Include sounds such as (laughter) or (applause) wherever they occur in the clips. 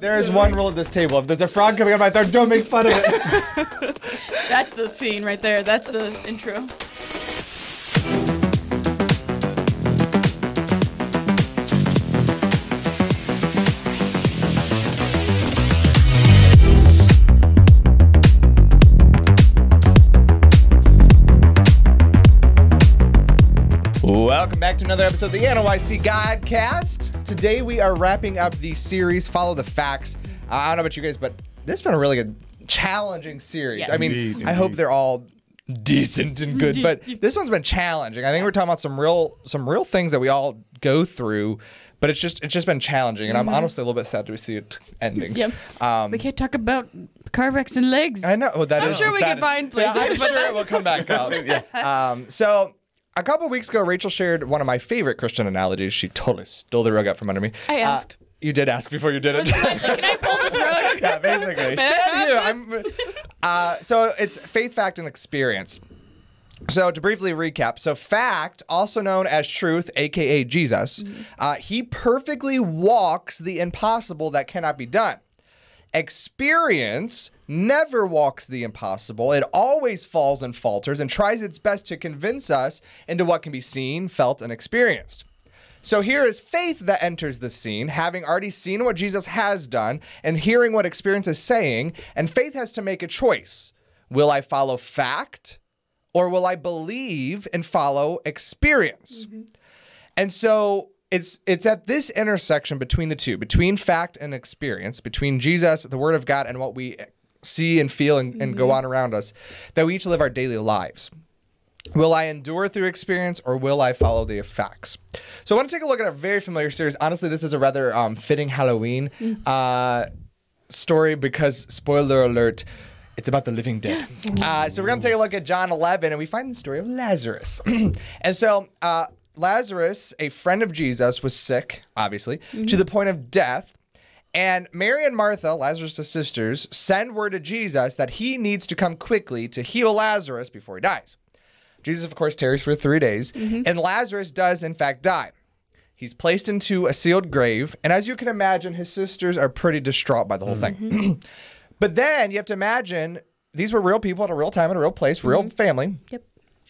There is one rule at this table. If there's a frog coming out my throat, don't make fun of it. (laughs) That's the scene right there. That's the intro. Welcome back to another episode of the NYC Godcast. Today we are wrapping up the series Follow the Facts. Uh, I don't know about you guys, but this has been a really good, challenging series. Yes. I mean, Indeed, I hope indeed. they're all decent and good, but (laughs) this one's been challenging. I think we're talking about some real, some real things that we all go through, but it's just, it's just been challenging, and I'm honestly a little bit sad to see it ending. Yep. Um, we can't talk about car wrecks and legs. I know. Well, that I'm is sure the we can saddest- find Yeah, I'm but sure it will come back up. yeah. (laughs) Um, so a couple weeks ago, Rachel shared one of my favorite Christian analogies. She totally stole the rug out from under me. I Uh, asked. you did ask before you did it. Like, can I pull this rug? (laughs) yeah, basically. Stand here. I'm, uh, so it's faith, fact, and experience. So to briefly recap, so fact, also known as truth, aka Jesus, uh, he perfectly walks the impossible that cannot be done. Experience never walks the impossible. It always falls and falters and tries its best to convince us into what can be seen, felt, and experienced. So here is faith that enters the scene, having already seen what Jesus has done and hearing what experience is saying, and faith has to make a choice. Will I follow fact or will I believe and follow experience? Mm-hmm. And so it's it's at this intersection between the two, between fact and experience, between Jesus, the Word of God, and what we see and feel and, and go on around us, that we each live our daily lives. Will I endure through experience or will I follow the facts? So I want to take a look at a very familiar series. Honestly, this is a rather um, fitting Halloween uh, story because, spoiler alert, it's about the living dead. (gasps) Uh, so we're going to take a look at John 11 and we find the story of Lazarus. (clears throat) and so uh, Lazarus, a friend of Jesus, was sick, obviously, to the point of death. And Mary and Martha, Lazarus' sisters, send word to Jesus that he needs to come quickly to heal Lazarus before he dies. Jesus, of course, tarries for three days, mm-hmm. and Lazarus does, in fact, die. He's placed into a sealed grave, and as you can imagine, his sisters are pretty distraught by the whole thing. Mm-hmm. (clears throat) but then you have to imagine these were real people at a real time, at a real place, real mm-hmm. family. Yep.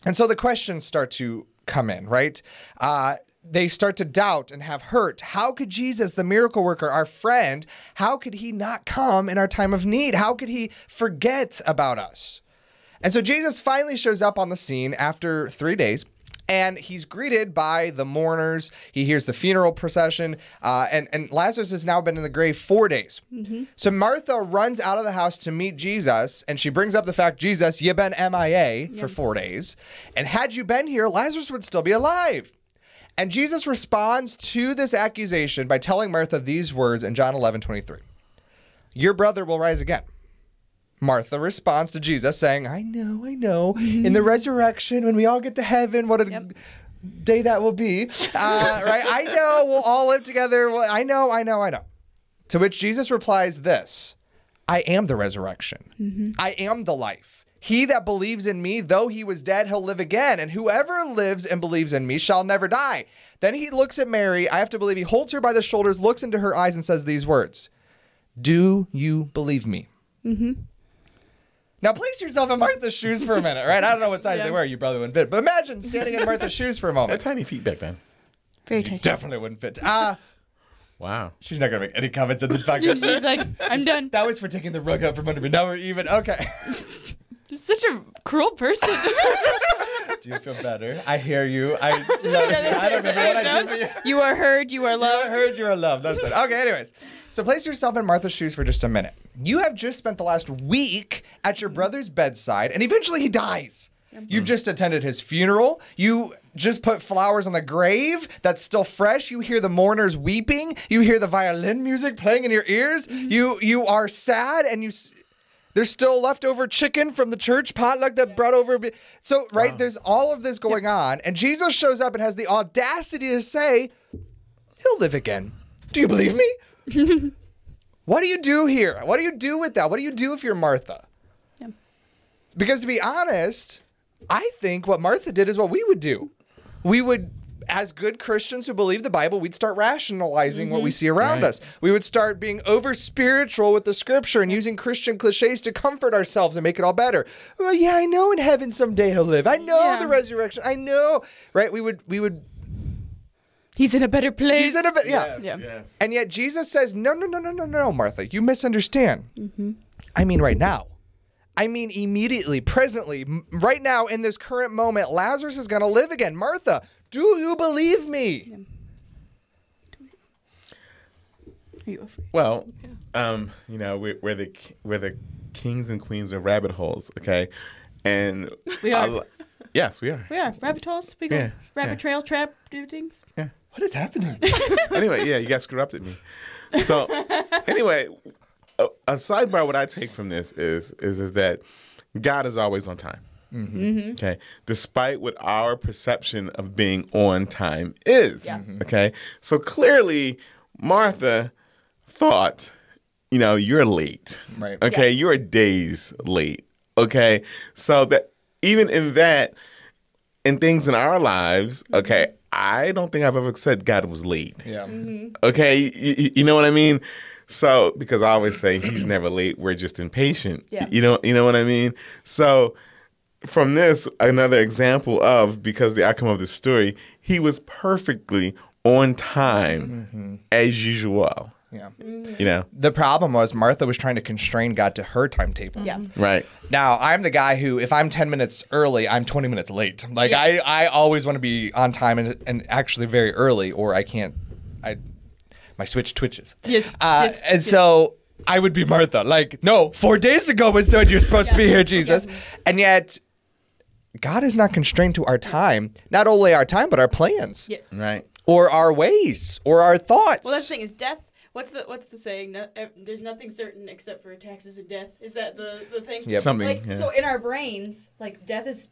And so the questions start to come in, right? Uh, they start to doubt and have hurt. How could Jesus, the miracle worker, our friend, how could he not come in our time of need? How could he forget about us? And so Jesus finally shows up on the scene after three days. And he's greeted by the mourners. He hears the funeral procession. Uh, and, and Lazarus has now been in the grave four days. So Martha runs out of the house to meet Jesus. And she brings up the fact, Jesus, you've been MIA for four days. And had you been here, Lazarus would still be alive. And Jesus responds to this accusation by telling Martha these words in John 11 23 Your brother will rise again. Martha responds to Jesus saying, I know, I know. In the mm-hmm. resurrection, when we all get to heaven, what a day that will be. Uh, (laughs) right? I know we'll all live together. Well, I know, I know, I know. To which Jesus replies this I am the resurrection. Mm-hmm. I am the life. He that believes in me, though he was dead, he'll live again. And whoever lives and believes in me shall never die. Then he looks at Mary. I have to believe he holds her by the shoulders, looks into her eyes, and says these words Do you believe me? Mm-hmm. Now, place yourself in Martha's shoes for a minute, right? I don't know what size Yeah. they were. You probably wouldn't fit. But imagine standing in Martha's shoes for a Had moment. tiny feet back then. Very tiny. Definitely wouldn't fit. Ah, Wow. she's not going to make any comments in this (laughs) podcast. She's like, I'm done. that was for taking the rug out from under me. Now we're even. Okay. You're such a cruel person. Do you feel better? I hear you. I (laughs) love you. I don't remember what I did to you. You are heard. You are I loved. heard you are loved. That's it. Okay, anyways. So place yourself in Martha's shoes for just a minute. You have just spent the last week at your brother's bedside, and eventually he dies. You've just attended his funeral. You just put flowers on the grave that's still fresh. You hear the mourners weeping. You hear the violin music playing in your ears. Mm-hmm. You you are sad, and you. s- There's still leftover chicken from the church potluck that brought over. bi- So right, there's all of this going on, and Jesus shows up and has the audacity to say, he'll live again. Do you believe me? (laughs) what do you do here? What do you do with that? What do you do if you're Martha? Because to be honest, I think what Martha did is what we would do. We would as good Christians who believe the Bible, we'd start rationalizing what we mm-hmm. see around Right. us. We would start being over spiritual with the scripture and using Christian cliches to comfort ourselves and make it all better. Well, yeah, I know in heaven someday he'll live. I know Yeah. the resurrection. I know. Right? We would we would He's in a better place. he's in a bit yeah. Yeah. Yes. And yet Jesus says, No, no, no, no, no, no, Martha, you misunderstand. I mean right now. I mean immediately, presently, m- right now in this current moment, Lazarus is going to live again. Martha, do you believe me? Are you afraid? Well, um, you know, we're, we're the we're the kings and queens of rabbit holes, okay? And We are. I li- yes, we are. We are rabbit holes. We go Yeah, rabbit yeah. trail trap do things. What is happening? (laughs) anyway, yeah, you guys corrupted me. So, anyway, a, a sidebar. What I take from this is is is that God is always on time. Mm-hmm. Mm-hmm. Okay, despite what our perception of being on time is. Mm-hmm. Okay, so clearly Martha thought, you know, you're late. Right. Okay, you're days late. Okay, so that even in that, in things in our lives, okay, I don't think I've ever said God was late. Yeah. Mm-hmm. Okay, you, you know what I mean? So because I always say he's never late, we're just impatient. Yeah. You know, you know what I mean? So from this, another example of because the outcome of the story, he was perfectly on time mm-hmm. as usual. Yeah. You know, The problem was Martha was trying to constrain God to her timetable. Yeah. right? Now, I'm the guy who, if I'm 10 minutes early, I'm 20 minutes late. Like, Yeah. I, I always want to be on time and, and actually very early, or I can't, I, my switch twitches. Yes, Uh, yes, and so I would be Martha. Like, no, four days ago was when you're supposed to be here, Jesus. And yet, God is not constrained to our time, not only our time, but our plans, Yes. Right. or our ways, or our thoughts. Well, that's the thing is death. What's the what's the saying? No, there's nothing certain except for taxes and death. Is that the the thing? Yep. Something. Like yeah. so in our brains, like death is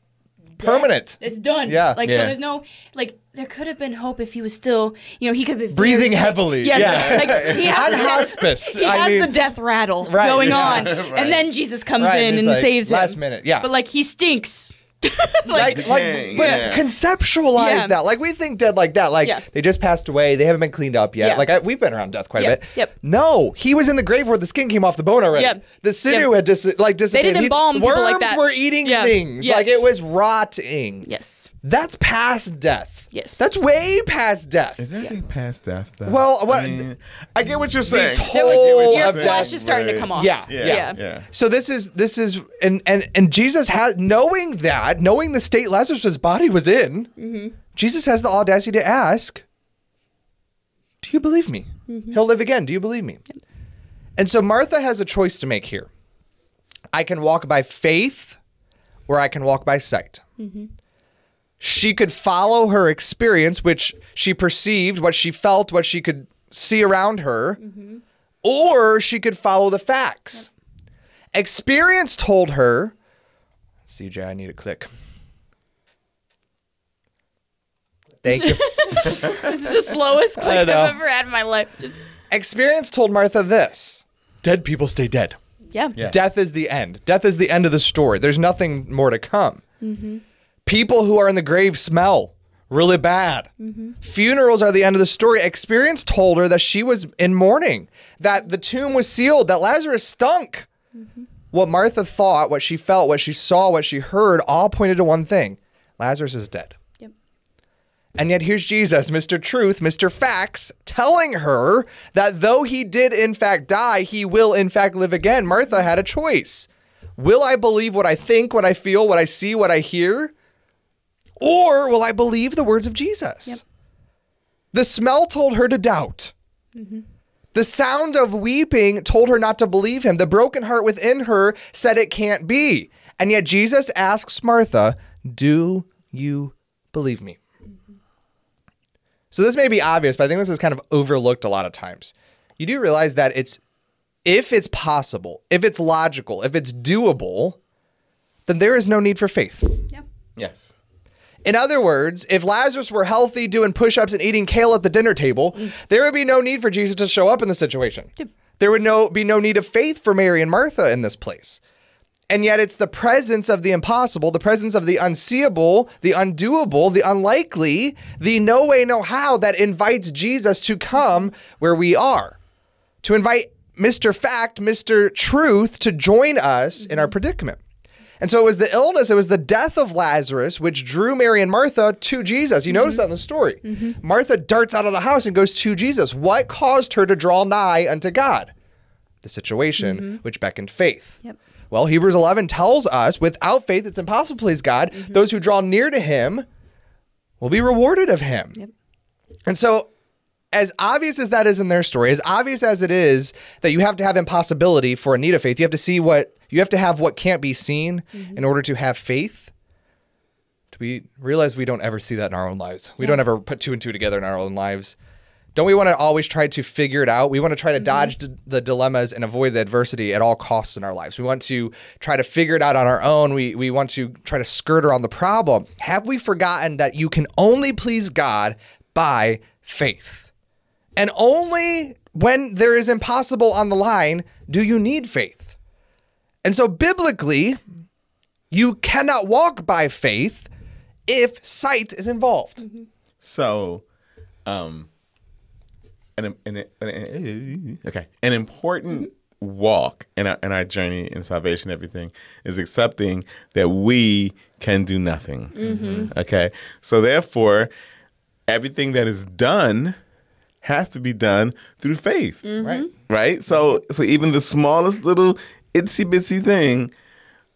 death. Permanent. It's done. Yeah. Like Yeah. so, there's no like there could have been hope if he was still, you know, he could be Breathing heavily. Yeah. Yeah. (laughs) Like he has On the death, hospice. He I has mean- the death rattle Right, going (laughs) yeah. on, (laughs) Right. and then Jesus comes Right, in it's and like, saves him. last minute, yeah. But like he stinks. (laughs) like, The like king, but yeah. conceptualize Yeah. that. Like we think dead like that. Like Yeah. they just passed away. They haven't been cleaned up yet. Yeah. Like I, we've been around death quite Yep, a bit. yep. No, he was in the grave where the skin came off the bone already. Yep, The sinew yep. had dis- like dissipated. didn't He- embalm people Worms like that. were eating Yeah. things. Yes. Like it was rotting. Yes. That's past death. Yes. That's way past death. Is there anything past death? Though? Well, what- I, mean, I get what you're saying. toll There was, Oh, your of flesh death. is starting to come off. Yeah, yeah, yeah. yeah. So this is this is and and and Jesus has knowing that, knowing the state Lazarus' body was in, Mm-hmm. Jesus has the audacity to ask, "Do you believe me? Mm-hmm. He'll live again. Do you believe me?" And so Martha has a choice to make here. I can walk by faith, or I can walk by sight. Mm-hmm. She could follow her experience, which she perceived, what she felt, what she could see around her, Mm-hmm. or she could follow the facts. Experience told her, CJ, I need a click. Thank you. (laughs) This is the slowest click. I've ever had in my life. Just- Experience told Martha this dead people stay dead. yeah. Yeah. Death is the end. Death is the end of the story. There's nothing more to come. People who are in the grave smell really bad. Funerals are the end of the story. Experience told her that she was in mourning, that the tomb was sealed, that Lazarus stunk. What Martha thought, what she felt, what she saw, what she heard all pointed to one thing Lazarus is dead. Yep. And yet here's Jesus, Mr. Truth, Mr. Facts, telling her that though he did in fact die, he will in fact live again. Martha had a choice. Will I believe what I think, what I feel, what I see, what I hear? Or will I believe the words of Jesus? Yep. The smell told her to doubt. Mm-hmm. The sound of weeping told her not to believe him. The broken heart within her said it can't be. And yet Jesus asks Martha, Do you believe me? Mm-hmm. So this may be obvious, but I think this is kind of overlooked a lot of times. You do realize that it's if it's possible, if it's logical, if it's doable, then there is no need for faith. Yeah. Yes. In other words, if Lazarus were healthy, doing push ups and eating kale at the dinner table, there would be no need for Jesus to show up in the situation. There would no, be no need of faith for Mary and Martha in this place. And yet it's the presence of the impossible, the presence of the unseeable, the undoable, the unlikely, the no way, no how that invites Jesus to come where we are, to invite Mr. Fact, Mr. Truth to join us in our mm-hmm. predicament. And so it was the illness, it was the death of Lazarus, which drew Mary and Martha to Jesus. You notice mm-hmm. that in the story. Mm-hmm. Martha darts out of the house and goes to Jesus. What caused her to draw nigh unto God? The situation mm-hmm. which beckoned faith. Yep. Well, Hebrews 11 tells us without faith, it's impossible to please God. Those who draw near to him will be rewarded of him. Yep. And so, as obvious as that is in their story, as obvious as it is that you have to have impossibility for a need of faith, you have to see what you have to have what can't be seen mm-hmm. in order to have faith. Do we realize we don't ever see that in our own lives? We don't ever put two and two together in our own lives. Don't we want to always try to figure it out? We want to try to mm-hmm. dodge d- the dilemmas and avoid the adversity at all costs in our lives. We want to try to figure it out on our own. We, we want to try to skirt around the problem. Have we forgotten that you can only please God by faith? And only when there is impossible on the line do you need faith. And so, biblically, you cannot walk by faith if sight is involved. So, um, an, an, an, okay, an important walk in our in our journey in salvation, everything is accepting that we can do nothing. Okay, so therefore, everything that is done has to be done through faith, Right? right? So, so even the smallest little itsy bitsy thing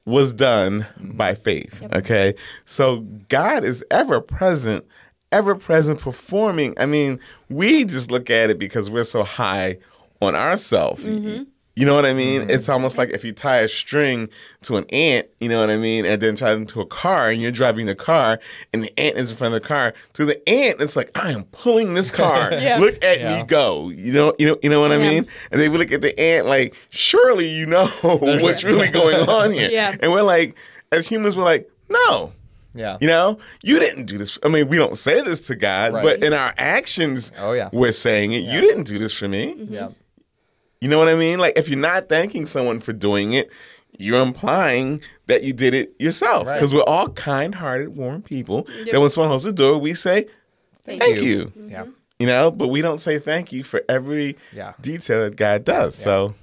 was done mm-hmm. by faith. Okay. So God is ever present, ever present performing. I mean, we just look at it because we're so high on ourselves. Mm-hmm. You know what I mean? Mm-hmm. It's almost like if you tie a string to an ant, you know what I mean, and then tie it into a car and you're driving the car and the ant is in front of the car. To the ant, it's like, I am pulling this car. (laughs) Yeah. Look at Yeah. me go. You know, you know, you know what I mean? And they look at the ant like, surely you know (laughs) what's really (laughs) going on here. Yeah. And we're like, as humans, we're like, no. Yeah. You know, you didn't do this. I mean, we don't say this to God, Right. but in our actions, Oh, yeah. we're saying it. You didn't do this for me. Yeah. You know what I mean? Like, if you're not thanking someone for doing it, you're implying that you did it yourself. Right. Because we're all kind-hearted, warm people. That when someone holds the door, we say, "Thank, you." you." Mm-hmm. Yeah. You know, but we don't say thank you for every Yeah. detail that God does. So,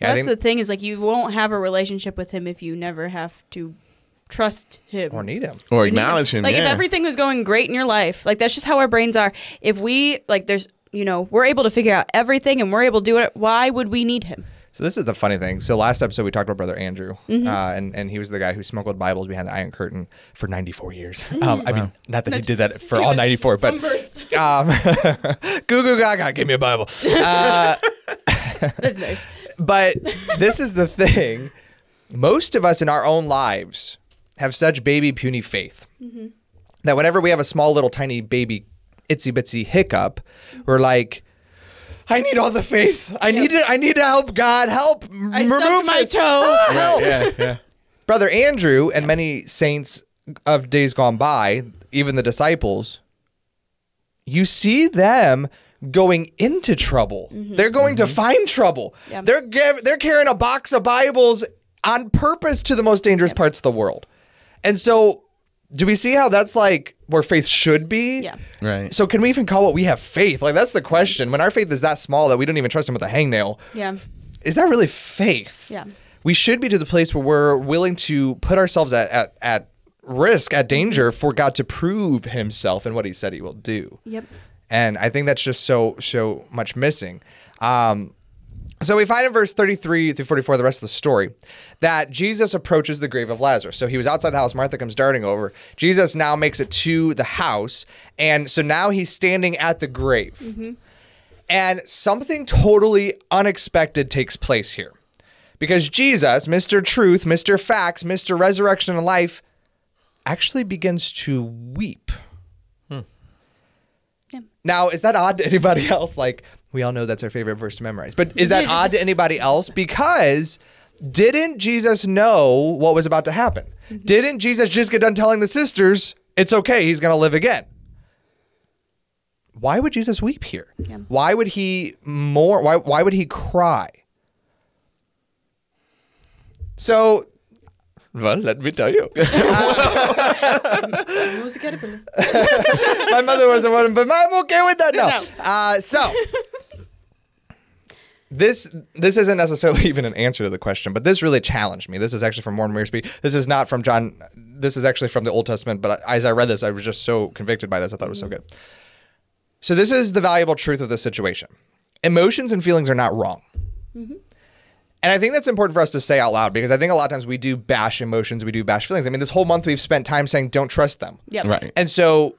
Yeah, That's think- the thing is like you won't have a relationship with him if you never have to trust him. Or need him. or You need- acknowledge him. Like yeah. if everything was going great in your life, like that's just how our brains are. If we like, there's you know, we're able to figure out everything and we're able to do it. Why would we need him? So this is the funny thing. So last episode we talked about Brother Andrew, uh, and and he was the guy who smuggled Bibles behind the Iron Curtain for 94 years. Um, I mean, not that he did that for all 94, but (laughs) um, (laughs) goo goo gaga, give me a Bible. (laughs) Uh, That's nice. but this is the thing. Most of us in our own lives have such baby puny faith that whenever we have a small little tiny baby itsy bitsy hiccup, we're like, I need all the faith. I need to. I need to help God help m- I remove stubbed my this. toe. Ah, help. yeah, yeah. (laughs) Brother Andrew and many saints of days gone by, even the disciples, you see them going into trouble. They're going to find trouble. Yeah. They're giv- they're carrying a box of Bibles on purpose to the most dangerous parts of the world. And so, do we see how that's like where faith should be? Yeah. Right. So can we even call what we have faith? Like that's the question. When our faith is that small that we don't even trust him with a hangnail, Yeah. is that really faith? Yeah. We should be to the place where we're willing to put ourselves at, at, at risk, at danger for God to prove himself and what he said he will do. Yep. And I think that's just so so much missing. Um, so we find in verse 33 through 44, the rest of the story, that Jesus approaches the grave of Lazarus. So he was outside the house. Martha comes darting over. Jesus now makes it to the house. And so now he's standing at the grave. Mm-hmm. And something totally unexpected takes place here. Because Jesus, Mr. Truth, Mr. Facts, Mr. Resurrection and Life, actually begins to weep. Yeah. Now, is that odd to anybody (laughs) else? Like, we all know that's our favorite verse to memorize. But is that odd to anybody else? Because didn't Jesus know what was about to happen? Mm-hmm. Didn't Jesus just get done telling the sisters, it's okay, he's going to live again? Why would Jesus weep here? Yeah. Why would he more why why would he cry? So Well, let me tell you. It (laughs) (laughs) was a caterpillar. (laughs) my mother was a woman, but I'm okay with that now. No. Uh, so this this isn't necessarily (laughs) even an answer to the question, but this really challenged me. This is actually from Warren Wiersbe. This is not from John. This is actually from the Old Testament. But as I read this, I was just so convicted by this. I thought it was so good. So this is the valuable truth of this situation. Emotions and feelings are not wrong. And I think that's important for us to say out loud because I think a lot of times we do bash emotions, we do bash feelings. I mean, this whole month we've spent time saying don't trust them. Yep. Right. And so,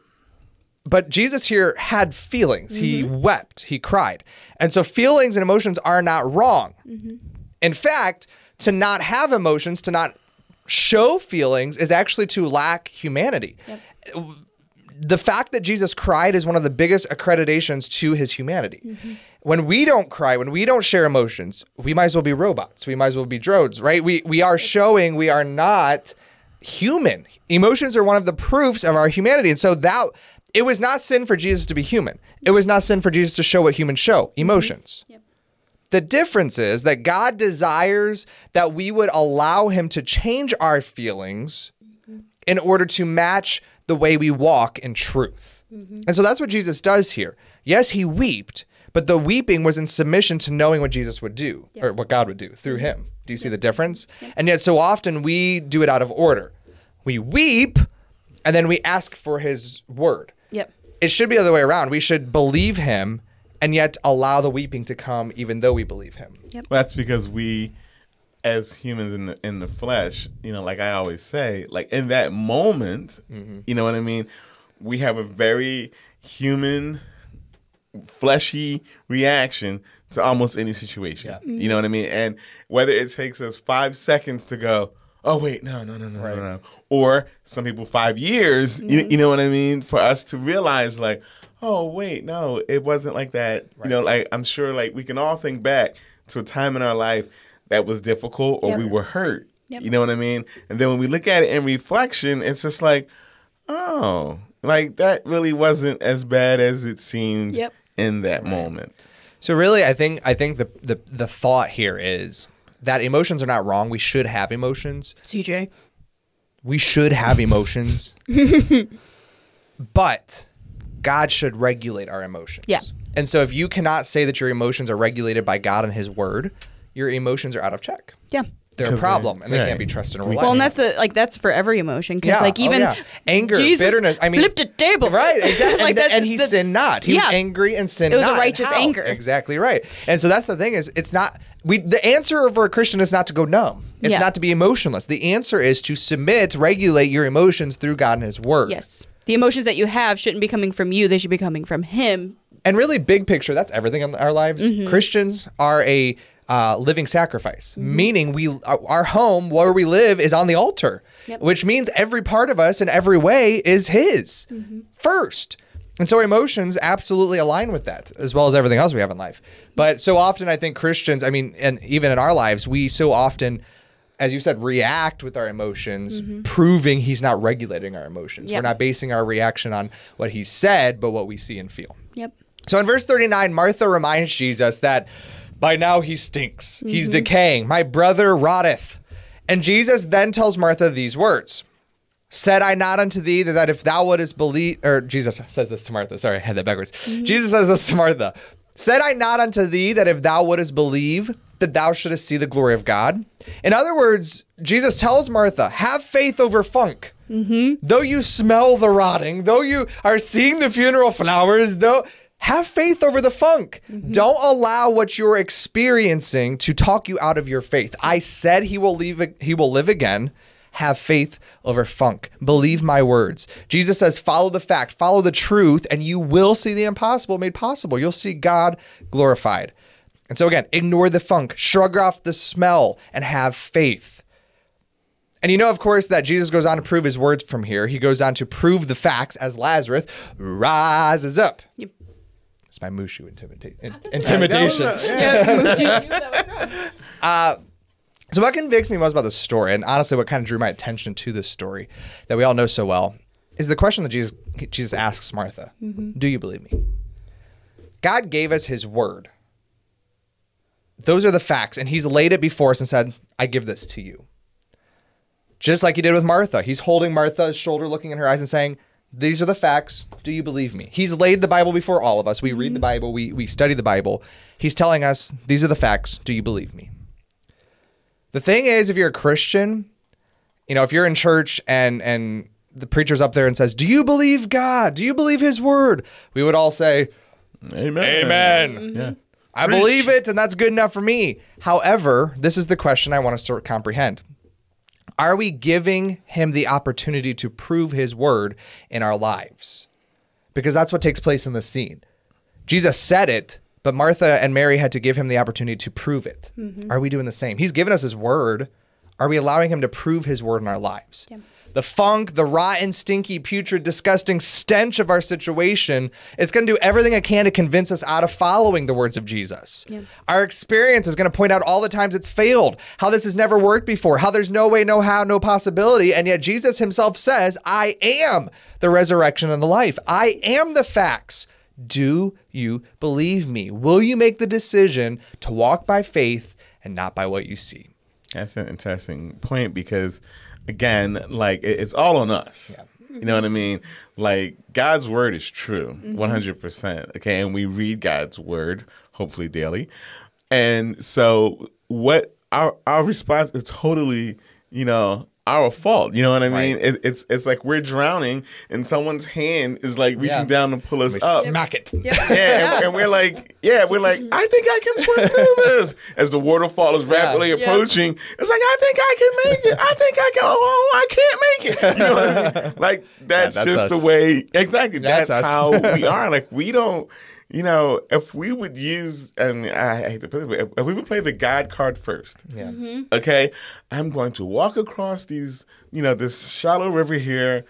but Jesus here had feelings. He mm-hmm. wept, he cried. And so, feelings and emotions are not wrong. Mm-hmm. In fact, to not have emotions, to not show feelings, is actually to lack humanity. Uh, The fact that Jesus cried is one of the biggest accreditations to his humanity. Mm-hmm. When we don't cry, when we don't share emotions, we might as well be robots. We might as well be drones, right? We we are showing we are not human. Emotions are one of the proofs of our humanity. And so that it was not sin for Jesus to be human. It was not sin for Jesus to show what humans show, mm-hmm. emotions. The difference is that God desires that we would allow him to change our feelings mm-hmm. in order to match the way we walk in truth. And so that's what Jesus does here. Yes, he wept, but the weeping was in submission to knowing what Jesus would do or what God would do through him. Do you see the difference? And yet, so often we do it out of order. We weep and then we ask for his word. Yep. It should be the other way around. We should believe him and yet allow the weeping to come even though we believe him. Well, that's because we, as humans in the in the flesh, you know, like I always say, like in that moment, mm-hmm. you know what I mean. We have a very human, fleshy reaction to almost any situation. You know what I mean. And whether it takes us five seconds to go, oh wait, no, no, no, no, no, no, or some people five years, you, mm-hmm. you know what I mean, for us to realize like. Oh wait, no, it wasn't like that. You know, like I'm sure, like we can all think back to a time in our life that was difficult or Yep. we were hurt. Yep. You know what I mean? And then when we look at it in reflection, it's just like, oh, like that really wasn't as bad as it seemed Yep. in that moment. So really, I think I think the, the the thought here is that emotions are not wrong. We should have emotions. CJ. We should have emotions. (laughs) but God should regulate our emotions. Yeah. And so if you cannot say that your emotions are regulated by God and his word, your emotions are out of check. Yeah. They're a problem they- and they right. can't be trusted or relied Well, and that's the like that's for every emotion because Yeah. like Oh, even yeah. Anger, Jesus bitterness, I mean- flipped a table, Right, exactly. (laughs) like and, that- and he that's- sinned not. He was angry and sinned It was a not. And righteous how? anger. Exactly right. And so that's the thing is it's not we the answer for a Christian is not to go numb. It's Yeah. not to be emotionless. The answer is to submit, regulate your emotions through God and his word. Yes, the emotions that you have shouldn't be coming from you; they should be coming from Him. And really big picture, that's everything in our lives. Mm-hmm. Christians are a uh, living sacrifice, meaning we our, our home where we live is on the altar, Yep. which means every part of us in every way is His Mm-hmm. first. And so our emotions absolutely align with that, as well as everything else we have in life. But so often, I think Christians, I mean, and even in our lives, we so often, as you said, react with our emotions, proving He's not regulating our emotions. Mm-hmm. Yep. We're not basing our reaction on what He said, but what we see and feel. Yep. So in verse 39, Martha reminds Jesus that by now he stinks. He's mm-hmm. decaying. My brother rotteth. And Jesus then tells Martha these words Said I not unto thee that if thou wouldest believe, or Jesus says this to Martha. Sorry, I had that backwards. Mm-hmm. Jesus says this to Martha Said I not unto thee that if thou wouldest believe, that thou shouldest see the glory of God? In other words, Jesus tells Martha, have faith over funk. Mm-hmm. Though you smell the rotting, though you are seeing the funeral flowers, though have faith over the funk. Mm-hmm. Don't allow what you're experiencing to talk you out of your faith. I said he will leave he will live again. Have faith over funk. Believe my words. Jesus says, follow the fact, follow the truth, and you will see the impossible made possible. You'll see God glorified. And so, again, ignore the funk, shrug off the smell, and have faith. And you know, of course, that Jesus goes on to prove his words from here. He goes on to prove the facts as Lazarus rises up. Yep. It's my Mushu intimita- in- intimidation. So, what convicts me most about the story, and honestly, what kind of drew my attention to this story that we all know so well, is the question that Jesus Jesus asks Martha: Do you believe me? God gave us His word. Those are the facts, and He's laid it before us and said, "I give this to you." Just like he did with Martha. He's holding Martha's shoulder, looking in her eyes, and saying, These are the facts. Do you believe me? He's laid the Bible before all of us. We read the mm-hmm. Bible, we, we study the Bible. He's telling us, These are the facts. Do you believe me? The thing is, if you're a Christian, you know, if you're in church and and the preacher's up there and says, "Do you believe God? Do you believe His word?" We would all say, Amen. "Amen." Mm-hmm. Yeah. I believe it, and that's good enough for me. However, this is the question I want us to comprehend. Are we giving him the opportunity to prove his word in our lives? Because that's what takes place in this scene. Jesus said it, but Martha and Mary had to give him the opportunity to prove it. Mm-hmm. Are we doing the same? He's given us his word. Are we allowing him to prove his word in our lives? The funk, the rotten, stinky, putrid, disgusting stench of our situation, it's going to do everything it can to convince us out of following the words of Jesus. Our experience is going to point out all the times it's failed, how this has never worked before, how there's no way, no how, no possibility. And yet Jesus himself says, I am the resurrection and the life. I am the facts. Do you believe me? Will you make the decision to walk by faith and not by what you see? That's an interesting point because, again, like it- it's all on us. You know what I mean? Like God's word is true, mm-hmm. one hundred percent. Okay, and we read God's word hopefully daily, and so what our our response is totally, you know. Our fault, you know what I mean? Right. It, it's it's like we're drowning, and someone's hand is like reaching Yeah. down to pull us We up. smack it. Yep. (laughs) Yeah, and, and we're like, yeah, we're like, mm-hmm. I think I can swim through this. As the waterfall is rapidly Yeah. approaching, it's like, I think I can make it. I think I can. Oh, oh I can't make it. You know what I mean? (laughs) Like that's, that's just us. the way. Exactly. That's That's, us. how we are. Like we don't. You know, if we would use, and I hate to put it, if, if we would play the God card first, Yeah. okay, I'm going to walk across these, you know, this shallow river here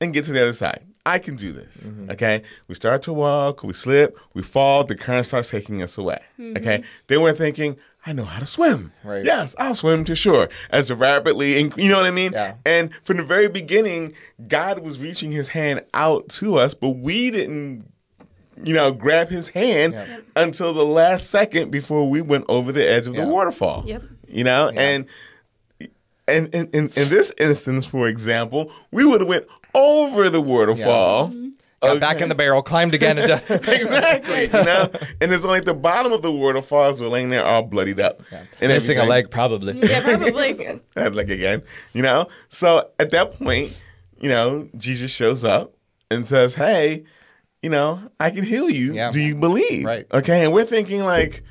and get to the other side. I can do this. Mm-hmm. Okay. We start to walk, we slip, we fall, the current starts taking us away. Okay. Then we're thinking, I know how to swim. Right. Yes, I'll swim to shore. As rapidly, and you know what I mean? Yeah. And from the very beginning, God was reaching his hand out to us, but we didn't, you know, grab his hand Yeah. Yep. until the last second before we went over the edge of Yeah. the waterfall. Yep. You know, and and in, in, in this instance, for example, we would have went over the waterfall. Got back in the barrel, climbed again, and (laughs) done. exactly. You know, and it's only at the bottom of the waterfalls we're laying there all bloodied up. And missing a leg, probably. Yeah, probably. (laughs) That leg again. You know. So at that point, you know, Jesus shows up and says, "Hey, you know, I can heal you. Yeah. Do you believe?" Right. Okay. And we're thinking like,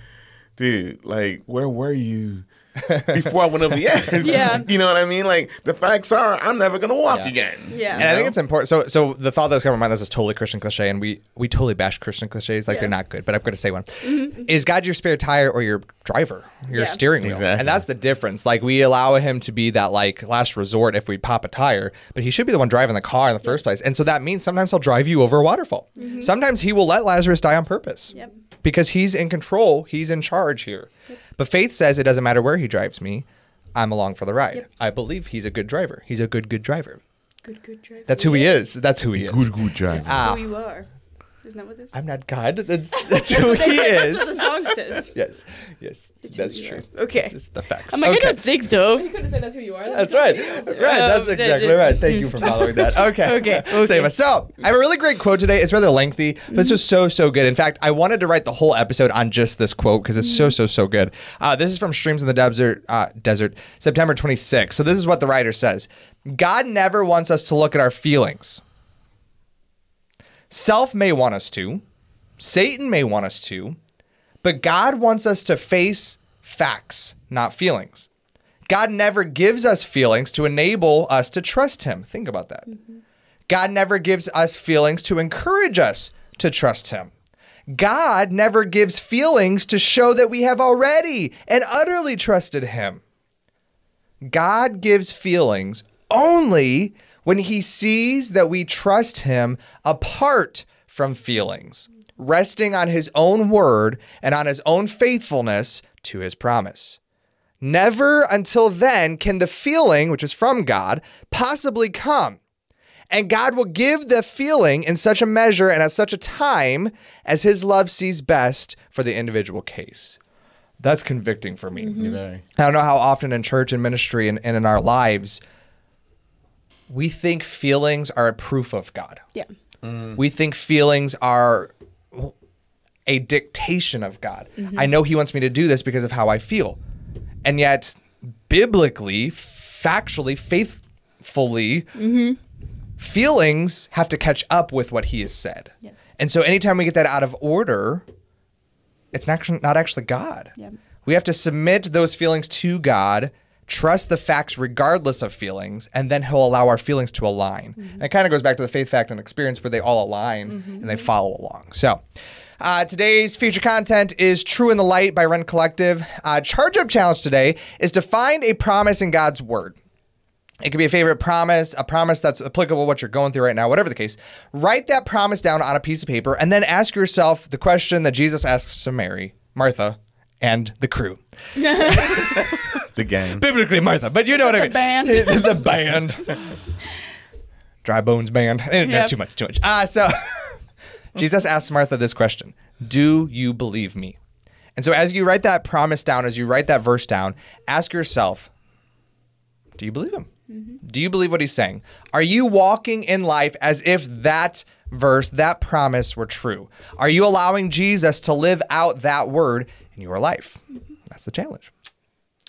dude, like, where were you? (laughs) Before I went over the edge, Yeah. (laughs) you know what I mean. Like the facts are, I'm never gonna walk Yeah. again. Yeah. And I think it's important. So, so the thought that was coming to mind. This is totally Christian cliche, and we we totally bash Christian cliches. Like Yeah. they're not good, but I'm going to say one. Mm-hmm, mm-hmm. Is God your spare tire or your driver, your Yeah. steering wheel? Exactly. And that's the difference. Like we allow him to be that like last resort if we pop a tire, but he should be the one driving the car in the first place. And so that means sometimes he'll drive you over a waterfall. Mm-hmm. Sometimes he will let Lazarus die on purpose. Yep. Because he's in control, he's in charge here. But faith says it doesn't matter where he drives me. I'm along for the ride. Yep. I believe he's a good driver. He's a good, good driver. Good, good driver. That's who he is. That's who he is. Good, good driver. Ah. Who you are. Isn't that what this? I'm not God. (laughs) That's that's who he That's what is. the song says. (laughs) Yes, yes, that's you true. are. Okay. This is the facts. I'm like, I don't think so. You could have said that's who you are. That's right. Right. That's Um, exactly that- right. Thank you for following that. (laughs) Okay. Okay, okay. Save us. So I have a really great quote today. It's rather lengthy, but it's just so so good. In fact, I wanted to write the whole episode on just this quote because it's so so so good. Uh, this is from Streams in the Desert. Uh, Desert, September 26. So this is what the writer says. God never wants us to look at our feelings. Self may want us to, Satan may want us to, but God wants us to face facts, not feelings. God never gives us feelings to enable us to trust Him. Think about that. Mm-hmm. God never gives us feelings to encourage us to trust Him. God never gives feelings to show that we have already and utterly trusted Him. God gives feelings only when He sees that we trust Him apart from feelings, resting on His own word and on His own faithfulness to His promise. Never until then can the feeling, which is from God, possibly come. And God will give the feeling in such a measure and at such a time as His love sees best for the individual case. That's convicting for me. Mm-hmm. Very. I don't know how often in church and ministry and, and in our lives we think feelings are a proof of God. Yeah. We think feelings are a dictation of God. I mm-hmm. know He wants me to do this because of how I feel. And yet, biblically, factually, faithfully, mm-hmm. feelings have to catch up with what He has said. Yes. And so, anytime we get that out of order, it's not actually, not actually God. Yeah. We have to submit those feelings to God, trust the facts regardless of feelings, and then He'll allow our feelings to align. And it kind of goes back to the faith, fact, and experience where they all align and they follow along. So, uh, today's feature content is True in the Light by Rend Collective. Uh, charge up challenge today is to find a promise in God's Word. It could be a favorite promise, a promise that's applicable to what you're going through right now, whatever the case. Write that promise down on a piece of paper and then ask yourself the question that Jesus asks to Mary, Martha, and the crew. (laughs) The game. Biblically, Martha, but you know what I mean. band. (laughs) the band. (laughs) Dry Bones Band. Eh, no, Yep. Too much, too much. Uh, so (laughs) Jesus asks Martha this question Do you believe me? And so as you write that promise down, as you write that verse down, ask yourself, do you believe him? Do you believe what he's saying? Are you walking in life as if that verse, that promise were true? Are you allowing Jesus to live out that word in your life? That's the challenge.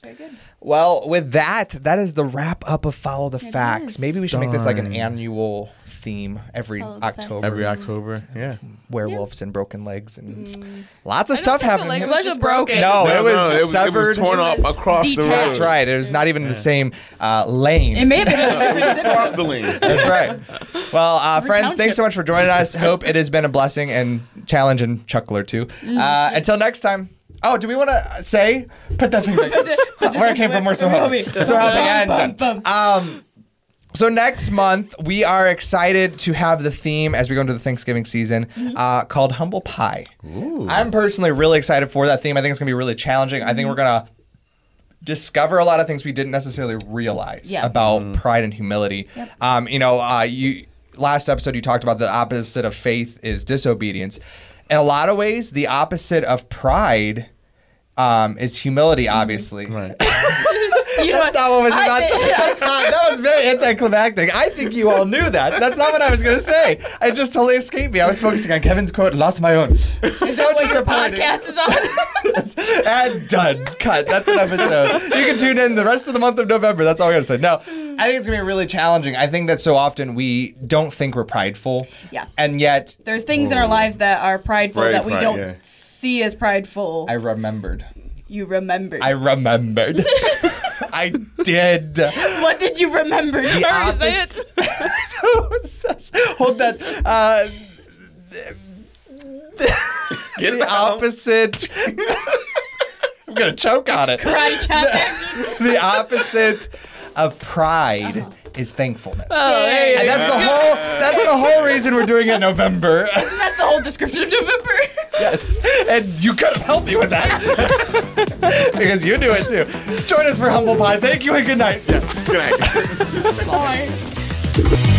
Very good. Well, with that, that is the wrap up of Follow the Facts. is. Maybe we should make this like an annual theme every Follow. October. Every October. Yeah. werewolves and broken legs and lots of stuff think the happening. leg It was just a broken. No, No, it was no, it was, severed. it was torn off It was across the road. That's right. It was not even in the same uh, lane. It may have been. (laughs) Across the lane. That's right. Well, uh, friends, township. thanks so much for joining us. Hope it has been a blessing and challenge and chuckle or two. Mm-hmm. Uh, until next time. Oh, do we want to say? Put that thing back. (laughs) Where it came from, we're so happy. So happy and done. Um, so next month we are excited to have the theme as we go into the Thanksgiving season Mm-hmm. uh, called humble pie. I'm personally really excited for that theme. I think it's gonna be really challenging. I think we're gonna discover a lot of things we didn't necessarily realize Yeah. about pride and humility. Um, you know, uh, you last episode you talked about the opposite of faith is disobedience. In a lot of ways, the opposite of pride um, is humility. Obviously, Right. (laughs) (laughs) You know that's not what was I about. To, think- that's (laughs) not, that was very anticlimactic. I think you all knew that. That's not what I was gonna say. It just totally escaped me. I was focusing on Kevin's quote, and lost my own. so What your podcast is on. (laughs) and done. Cut. That's an episode. You can tune in the rest of the month of November. That's all I gotta say. No, I think it's gonna be really challenging. I think that so often we don't think we're prideful. Yeah. And yet There's things in our lives that are prideful Very that we pride, don't yeah. see as prideful. I remembered. you remembered. I remembered. I did. (laughs) what did you remember? The Hurry, opposite. (laughs) Hold that. Uh, Get the opposite. I'm gonna choke on it. Cry (laughs) chapter. The opposite of pride is thankfulness. Oh, there you And go. that's the whole. That's the whole reason we're doing it in November. Isn't that the whole description of November? yes, and you could have helped me with that (laughs) because you do it too. Join us for humble pie. Thank you and good night. Yes. Good night. Bye.